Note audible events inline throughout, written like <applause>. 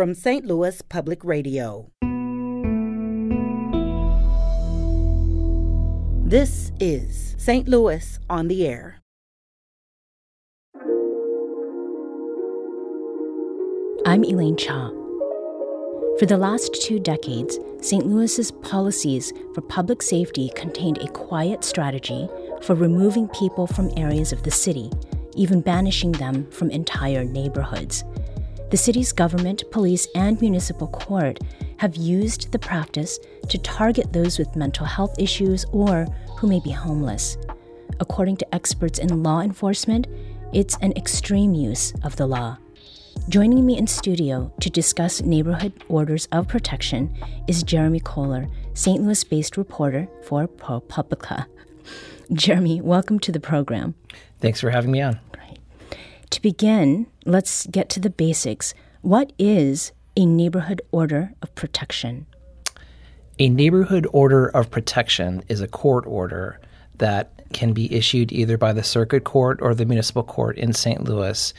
from St. Louis Public Radio. This is St. Louis on the Air. I'm Elaine Cha. For the last two decades, St. Louis's policies for public safety contained a quiet strategy for removing people from areas of the city, even banishing them from entire neighborhoods. The city's government, police, and municipal court have used the practice to target those with mental health issues or who may be homeless. According to experts in law enforcement, it's an extreme use of the law. Joining me in studio to discuss neighborhood orders of protection is Jeremy Kohler, St. Louis based reporter for ProPublica. <laughs> Jeremy, welcome to the program. Thanks for having me on. To begin, let's get to the basics. What is a neighborhood order of protection? A neighborhood order of protection is a court order that can be issued either by the circuit court or the municipal court in St. Louis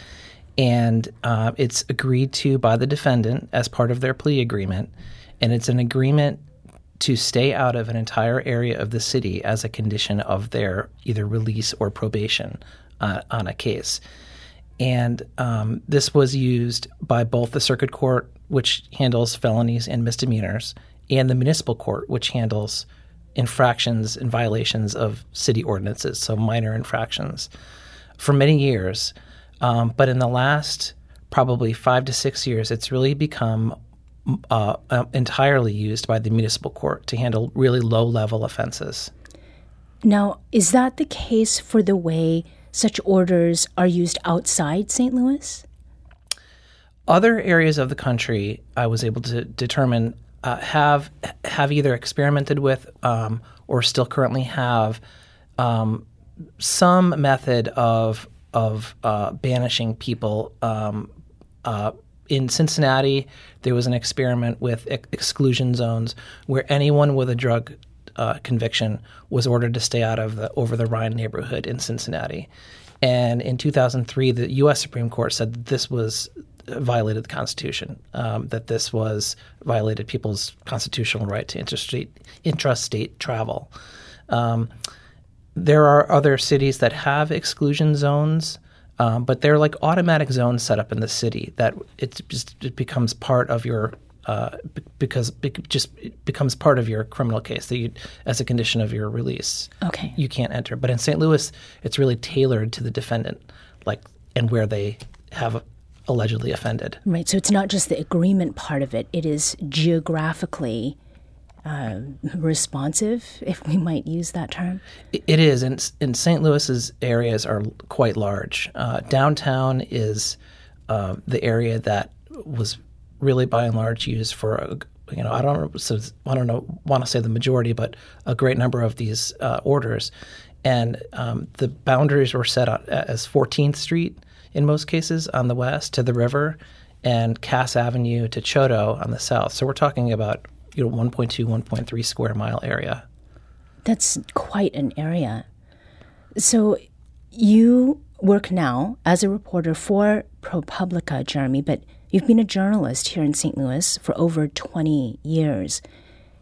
and uh, it's agreed to by the defendant as part of their plea agreement, and it's an agreement to stay out of an entire area of the city as a condition of their either release or probation uh, on a case. And um, this was used by both the circuit court, which handles felonies and misdemeanors, and the municipal court, which handles infractions and violations of city ordinances, so minor infractions. For many years, um, but in the last probably five to six years, it's really become uh, uh, entirely used by the municipal court to handle really low level offenses. Now, is that the case for the way such orders are used outside St. Louis? Other areas of the country, I was able to determine, uh, have have either experimented with um, or still currently have um, some method of of uh, banishing people. Um, uh, in Cincinnati, there was an experiment with ex- exclusion zones where anyone with a drug uh, conviction was ordered to stay out of the over the Rhine neighborhood in Cincinnati. And in 2003, the U.S. Supreme Court said that this was uh, violated the Constitution, um, that this was violated people's constitutional right to interstate intrastate travel. Um, there are other cities that have exclusion zones, um, but they're like automatic zones set up in the city that it just it becomes part of your uh, because it just it becomes part of your criminal case that you, as a condition of your release, okay, you can't enter. But in St. Louis, it's really tailored to the defendant, like and where they have allegedly offended. Right. So it's not just the agreement part of it; it is geographically uh, responsive, if we might use that term? It is, and, and St. Louis's areas are quite large. Uh, downtown is uh, the area that was really, by and large, used for a, you know I don't so I don't know want to say the majority, but a great number of these uh, orders, and um, the boundaries were set as 14th Street in most cases on the west to the river, and Cass Avenue to Chouteau on the south. So we're talking about you know 1.2 1.3 square mile area. That's quite an area. So you work now as a reporter for ProPublica, Jeremy, but you've been a journalist here in St. Louis for over 20 years.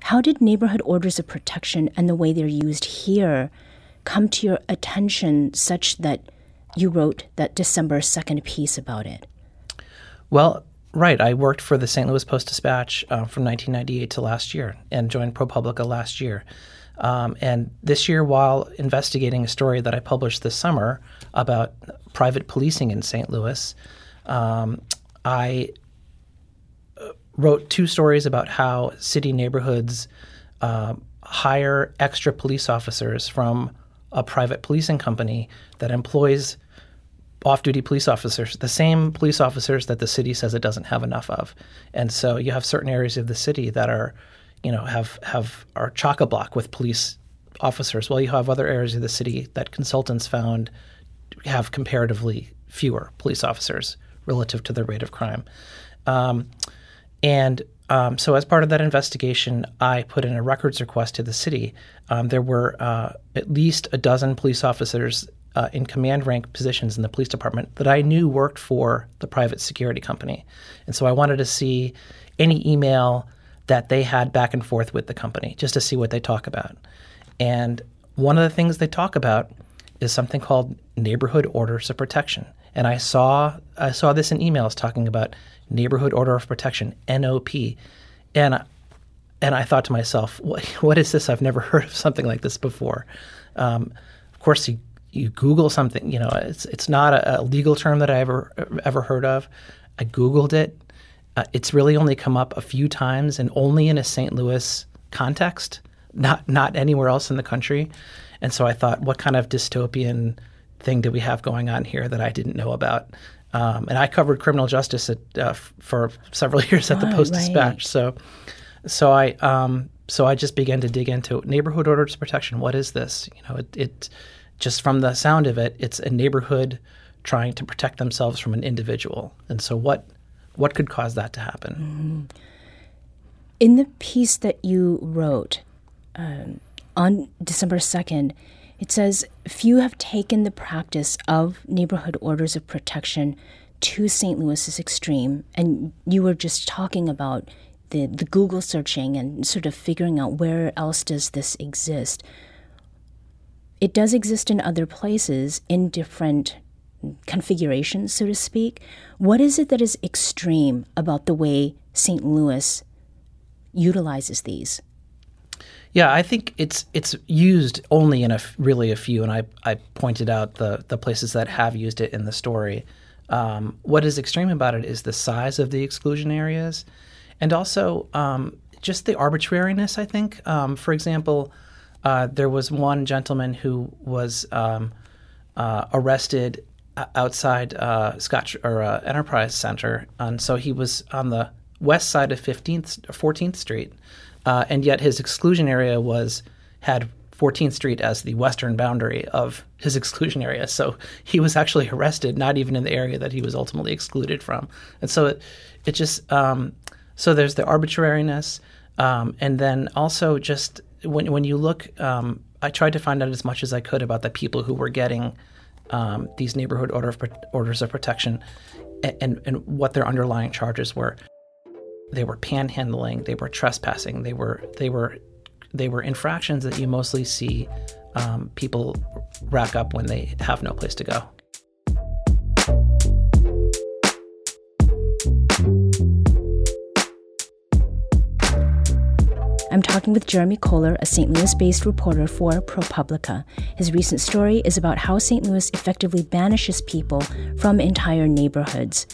How did neighborhood orders of protection and the way they're used here come to your attention such that you wrote that December 2nd piece about it? Well, Right. I worked for the St. Louis Post Dispatch uh, from 1998 to last year and joined ProPublica last year. Um, and this year, while investigating a story that I published this summer about private policing in St. Louis, um, I uh, wrote two stories about how city neighborhoods uh, hire extra police officers from a private policing company that employs off-duty police officers, the same police officers that the city says it doesn't have enough of, and so you have certain areas of the city that are, you know, have have are chock a block with police officers. Well, you have other areas of the city that consultants found have comparatively fewer police officers relative to the rate of crime, um, and um, so, as part of that investigation, I put in a records request to the city. Um, there were uh, at least a dozen police officers uh, in command rank positions in the police department that I knew worked for the private security company. And so I wanted to see any email that they had back and forth with the company just to see what they talk about. And one of the things they talk about is something called neighborhood orders of protection. And I saw I saw this in emails talking about neighborhood order of protection NOP, and and I thought to myself, what, <laughs> what is this? I've never <laughs> heard of something like this before. Um, of course, you you Google something, you know, it's it's not a, a, legal term that I ever ever heard of. I Googled it. Uh, it's really only come up a few times, and only in a St. Louis context, not not anywhere else in the country. And so I thought, what kind of dystopian thing that we have going on here that I didn't know about? Um, and I covered criminal justice at, uh, f- for several <laughs> years at the Post Dispatch. Right. So, so I um, so I just began to dig into neighborhood orders protection. What is this? You know, it, it just from the sound of it, it's a neighborhood trying to protect themselves from an individual. And so, what what could cause that to happen? Mm-hmm. In the piece that you wrote um, on December second, it says few have taken the practice of neighborhood orders of protection to St. Louis's extreme, and you were just talking about the, the Google searching and sort of figuring out where else does this exist. It does exist in other places in different configurations, so to speak. What is it that is extreme about the way St. Louis utilizes these? Yeah, I think it's it's used only in a really a few, and I, I pointed out the the places that have used it in the story. Um, what is extreme about it is the size of the exclusion areas, and also um, just the arbitrariness. I think, um, for example, uh, there was one gentleman who was um, uh, arrested outside uh, Scottrade or uh, Enterprise Center, and so he was on the west side of 15th 14th Street uh, and yet his exclusion area was had 14th Street as the western boundary of his exclusion area. So he was actually arrested, not even in the area that he was ultimately excluded from. And so it, it just um, so there's the arbitrariness, um, and then also just when when you look, um, I tried to find out as much as I could about the people who were getting um, these neighborhood order of, orders of protection, and, and, and what their underlying charges were they were panhandling, they were trespassing, they were they were they were infractions that you mostly see um, people rack up when they have no place to go. I'm talking with Jeremy Kohler, a St. Louis based reporter for ProPublica. His recent story is about how St. Louis effectively banishes people from entire neighborhoods.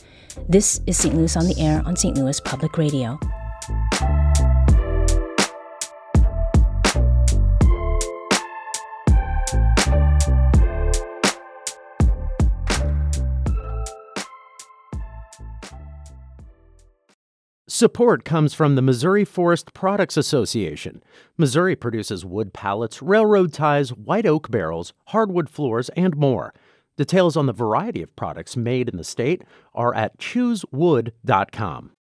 This is St. Louis on the Air on St. Louis Public Radio. Support comes from the Missouri Forest Products Association. Missouri produces wood pallets, railroad ties, white oak barrels, hardwood floors, and more. Details on the variety of products made in the state are at choosewood.com.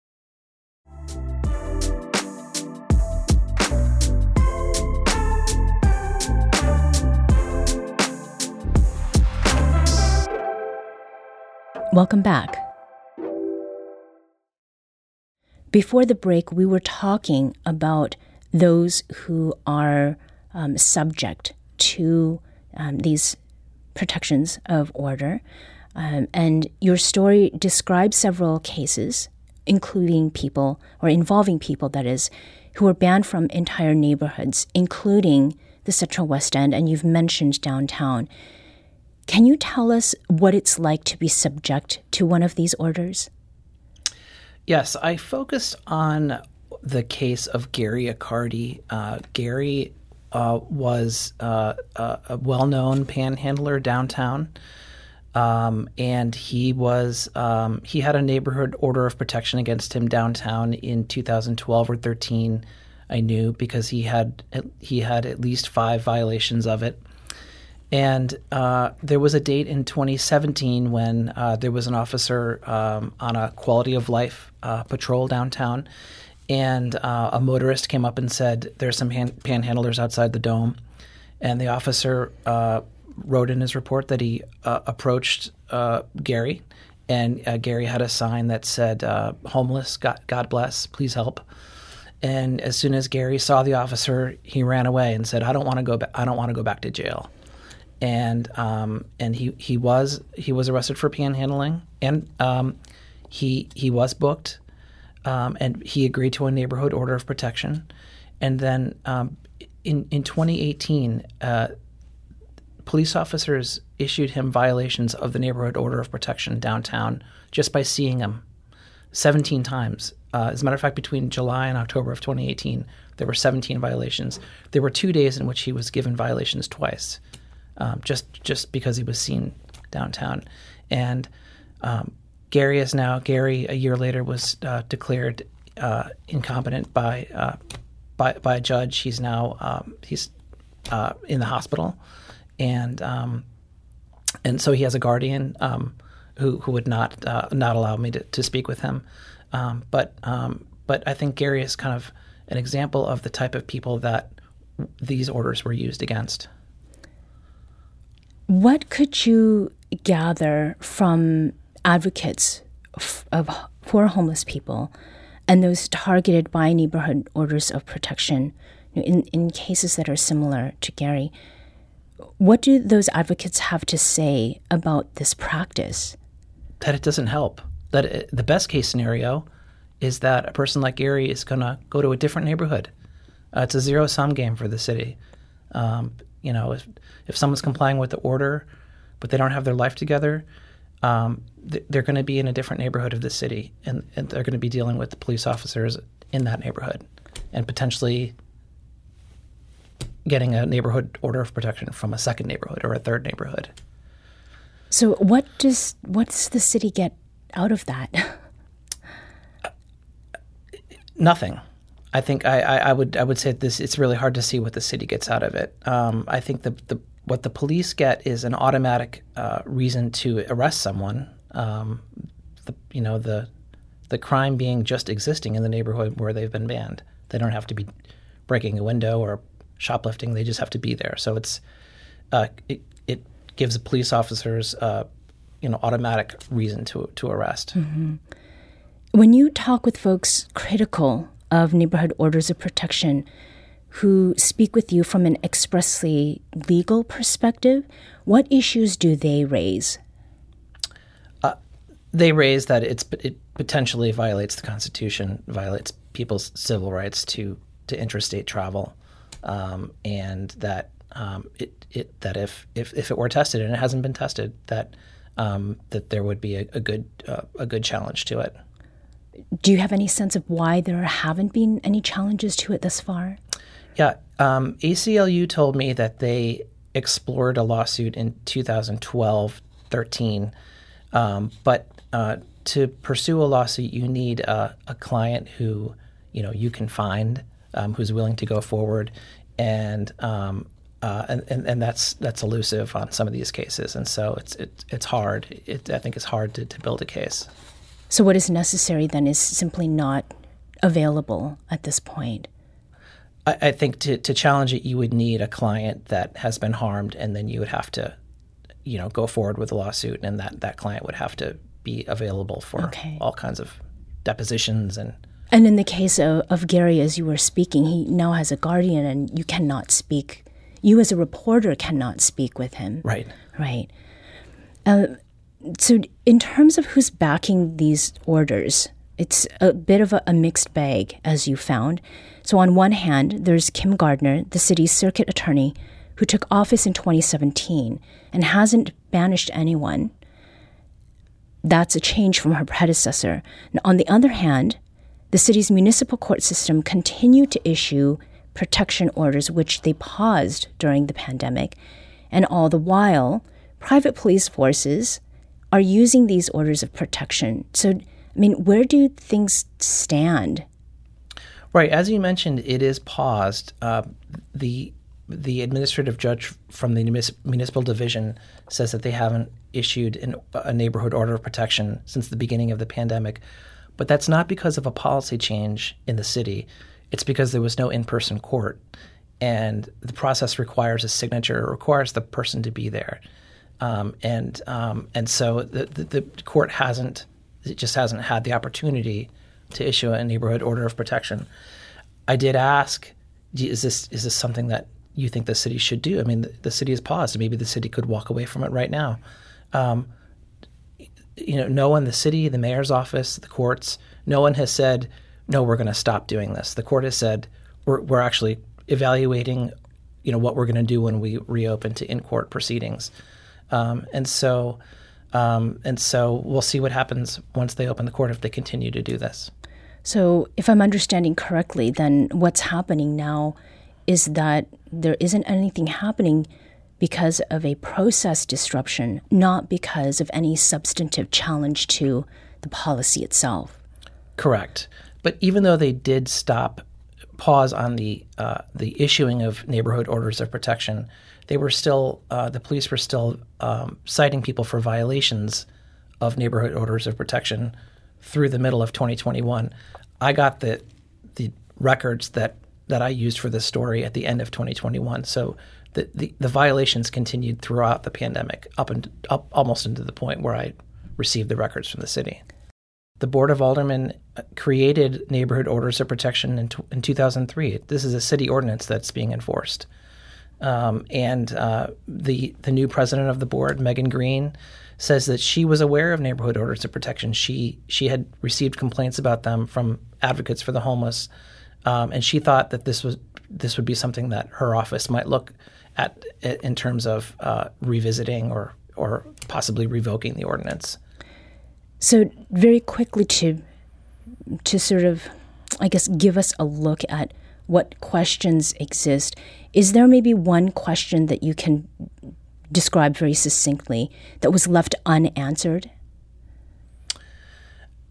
Welcome back. Before the break, we were talking about those who are um, subject to um, these protections of order. Um, and your story describes several cases, including people, or involving people, that is, who were banned from entire neighborhoods, including the Central West End, and you've mentioned downtown. Can you tell us what it's like to be subject to one of these orders? Yes, I focused on the case of Gary Accardi. Uh, Gary uh, was uh, a well-known panhandler downtown, um, and he was um, he had a neighborhood order of protection against him downtown in 2012 or 13. I knew because he had he had at least five violations of it. And uh, there was a date in 2017 when uh, there was an officer um, on a quality of life uh, patrol downtown, and uh, a motorist came up and said, "There's some pan- panhandlers outside the dome," and the officer uh, wrote in his report that he uh, approached uh, Gary, and uh, Gary had a sign that said uh, "Homeless, God, God bless, please help." And as soon as Gary saw the officer, he ran away and said, "I don't want to go. Ba- I don't want to go back to jail." And um, and he, he was he was arrested for panhandling, and um, he he was booked, um, and he agreed to a neighborhood order of protection, and then um, in in 2018, uh, police officers issued him violations of the neighborhood order of protection downtown just by seeing him 17 times. Uh, as a matter of fact, between July and October of 2018, there were 17 violations. There were two days in which he was given violations twice, um, just just because he was seen downtown. And um, Gary is now Gary. A year later, was uh, declared uh, incompetent by, uh, by by a judge. He's now um, he's uh, in the hospital, and um, and so he has a guardian um, who who would not uh, not allow me to, to speak with him. Um, but um, but I think Gary is kind of an example of the type of people that these orders were used against. What could you gather from advocates f- of for homeless people and those targeted by neighborhood orders of protection in, in cases that are similar to Gary? What do those advocates have to say about this practice? That it doesn't help. That it, the best case scenario is that a person like Gary is going to go to a different neighborhood. Uh, it's a zero sum game for the city. Um, you know, if, if someone's complying with the order, but they don't have their life together, um, th- they're going to be in a different neighborhood of the city, and, and they're going to be dealing with the police officers in that neighborhood, and potentially getting a neighborhood order of protection from a second neighborhood or a third neighborhood. So, what does what does the city get out of that? <laughs> Nothing. I think I, I, I, would I would say this. It's really hard to see what the city gets out of it. Um, I think the, the what the police get is an automatic uh, reason to arrest someone. Um, the, you know the the crime being just existing in the neighborhood where they've been banned. They don't have to be breaking a window or shoplifting. They just have to be there. So it's uh, it, it gives police officers uh, you know automatic reason to to arrest. Mm-hmm. When you talk with folks critical of neighborhood orders of protection who speak with you from an expressly legal perspective, what issues do they raise? Uh, they raise that it's it potentially violates the Constitution, violates people's civil rights to to interstate travel, um, and that um, it, it that if, if if it were tested and it hasn't been tested, that um, that there would be a, a good uh, a good challenge to it. Do you have any sense of why there haven't been any challenges to it thus far? Yeah, um, ACLU told me that they explored a lawsuit in 2012 13, um, but uh, to pursue a lawsuit, you need a, a, client who you know you can find um, who's willing to go forward, and, um, uh, and, and and that's that's elusive on some of these cases, and so it's it, it's hard. It, I think it's hard to, to build a case. So, what is necessary then is simply not available at this point. I, I, think to, to challenge it, you would need a client that has been harmed, and then you would have to, you know, go forward with a lawsuit, and that, that client would have to be available for okay. all kinds of depositions and. And in the case of, of Gary, as you were speaking, he now has a guardian, and you cannot speak. You, as a reporter, cannot speak with him. Right. Right. Uh, so, in terms of who's backing these orders, it's a bit of a, a, mixed bag, as you found. So, on one hand, there's Kim Gardner, the city's circuit attorney, who took office in 2017 and hasn't banished anyone. That's a change from her predecessor. On the other hand, the city's municipal court system continued to issue protection orders, which they paused during the pandemic. And all the while, private police forces are using these orders of protection. So, I mean, where do things stand? Right, as you mentioned, it is paused. Uh, the the administrative judge from the municipal division says that they haven't issued an, a neighborhood order of protection since the beginning of the pandemic, but that's not because of a policy change in the city. It's because there was no in person court, and the process requires a signature, it requires the person to be there, um, and um, and so the, the, the court hasn't it just hasn't had the opportunity to issue a neighborhood order of protection. I did ask, is this is this something that you think the city should do? I mean, the, the city has paused. Maybe the city could walk away from it right now. Um, you know, no one, the city, the mayor's office, the courts, no one has said, no, we're going to stop doing this. The court has said, we're, we're actually evaluating, you know, what we're going to do when we reopen to in-court proceedings. Um, and so, um, and so we'll see what happens once they open the court if they continue to do this. So, if I'm understanding correctly, then what's happening now is that there isn't anything happening because of a process disruption, not because of any substantive challenge to the policy itself. Correct. But even though they did stop, pause on the uh, the issuing of neighborhood orders of protection, they were still uh, the police were still um, citing people for violations of neighborhood orders of protection through the middle of 2021. I got the the records that that I used for this story at the end of 2021. So the, the, the violations continued throughout the pandemic, up and up almost into the point where I received the records from the city. The Board of Aldermen created neighborhood orders of protection in, t- in 2003. This is a city ordinance that's being enforced. Um, and uh, the the new president of the board, Megan Green, says that she was aware of neighborhood orders of protection. She she had received complaints about them from advocates for the homeless, um, and she thought that this was this would be something that her office might look at in terms of uh, revisiting or or possibly revoking the ordinance. So very quickly to to sort of, I guess, give us a look at what questions exist. Is there maybe one question that you can describe very succinctly that was left unanswered?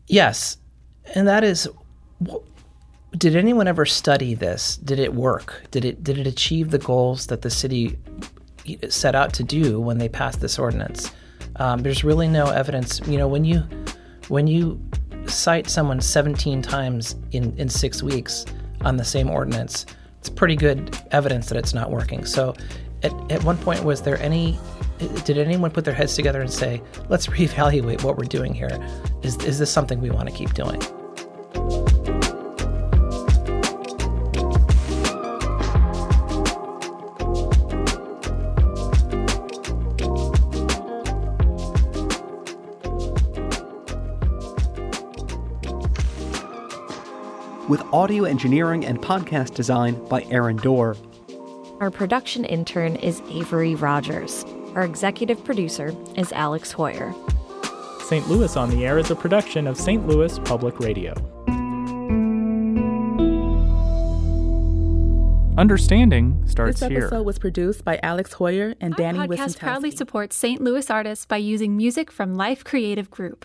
Yes. And that is did anyone ever study this? Did it work? Did it did it achieve the goals that the city set out to do when they passed this ordinance? Um, there's really no evidence. You know, when you when you cite someone 17 times in, in six weeks on the same ordinance, it's pretty good evidence that it's not working. So, at, at one point, was there any did anyone put their heads together and say, let's <laughs> reevaluate what we're doing here? Is, is this something we want to keep doing? With audio engineering and podcast design by Aaron Doerr. Our production intern is Avery Rogers. Our executive producer is Alex Heuer. St. Louis on the Air is a production of St. Louis Public Radio. Understanding starts this here. This episode was produced by Alex Heuer and Our Danny podcast proudly supports St. Louis artists by using music from Life Creative Group.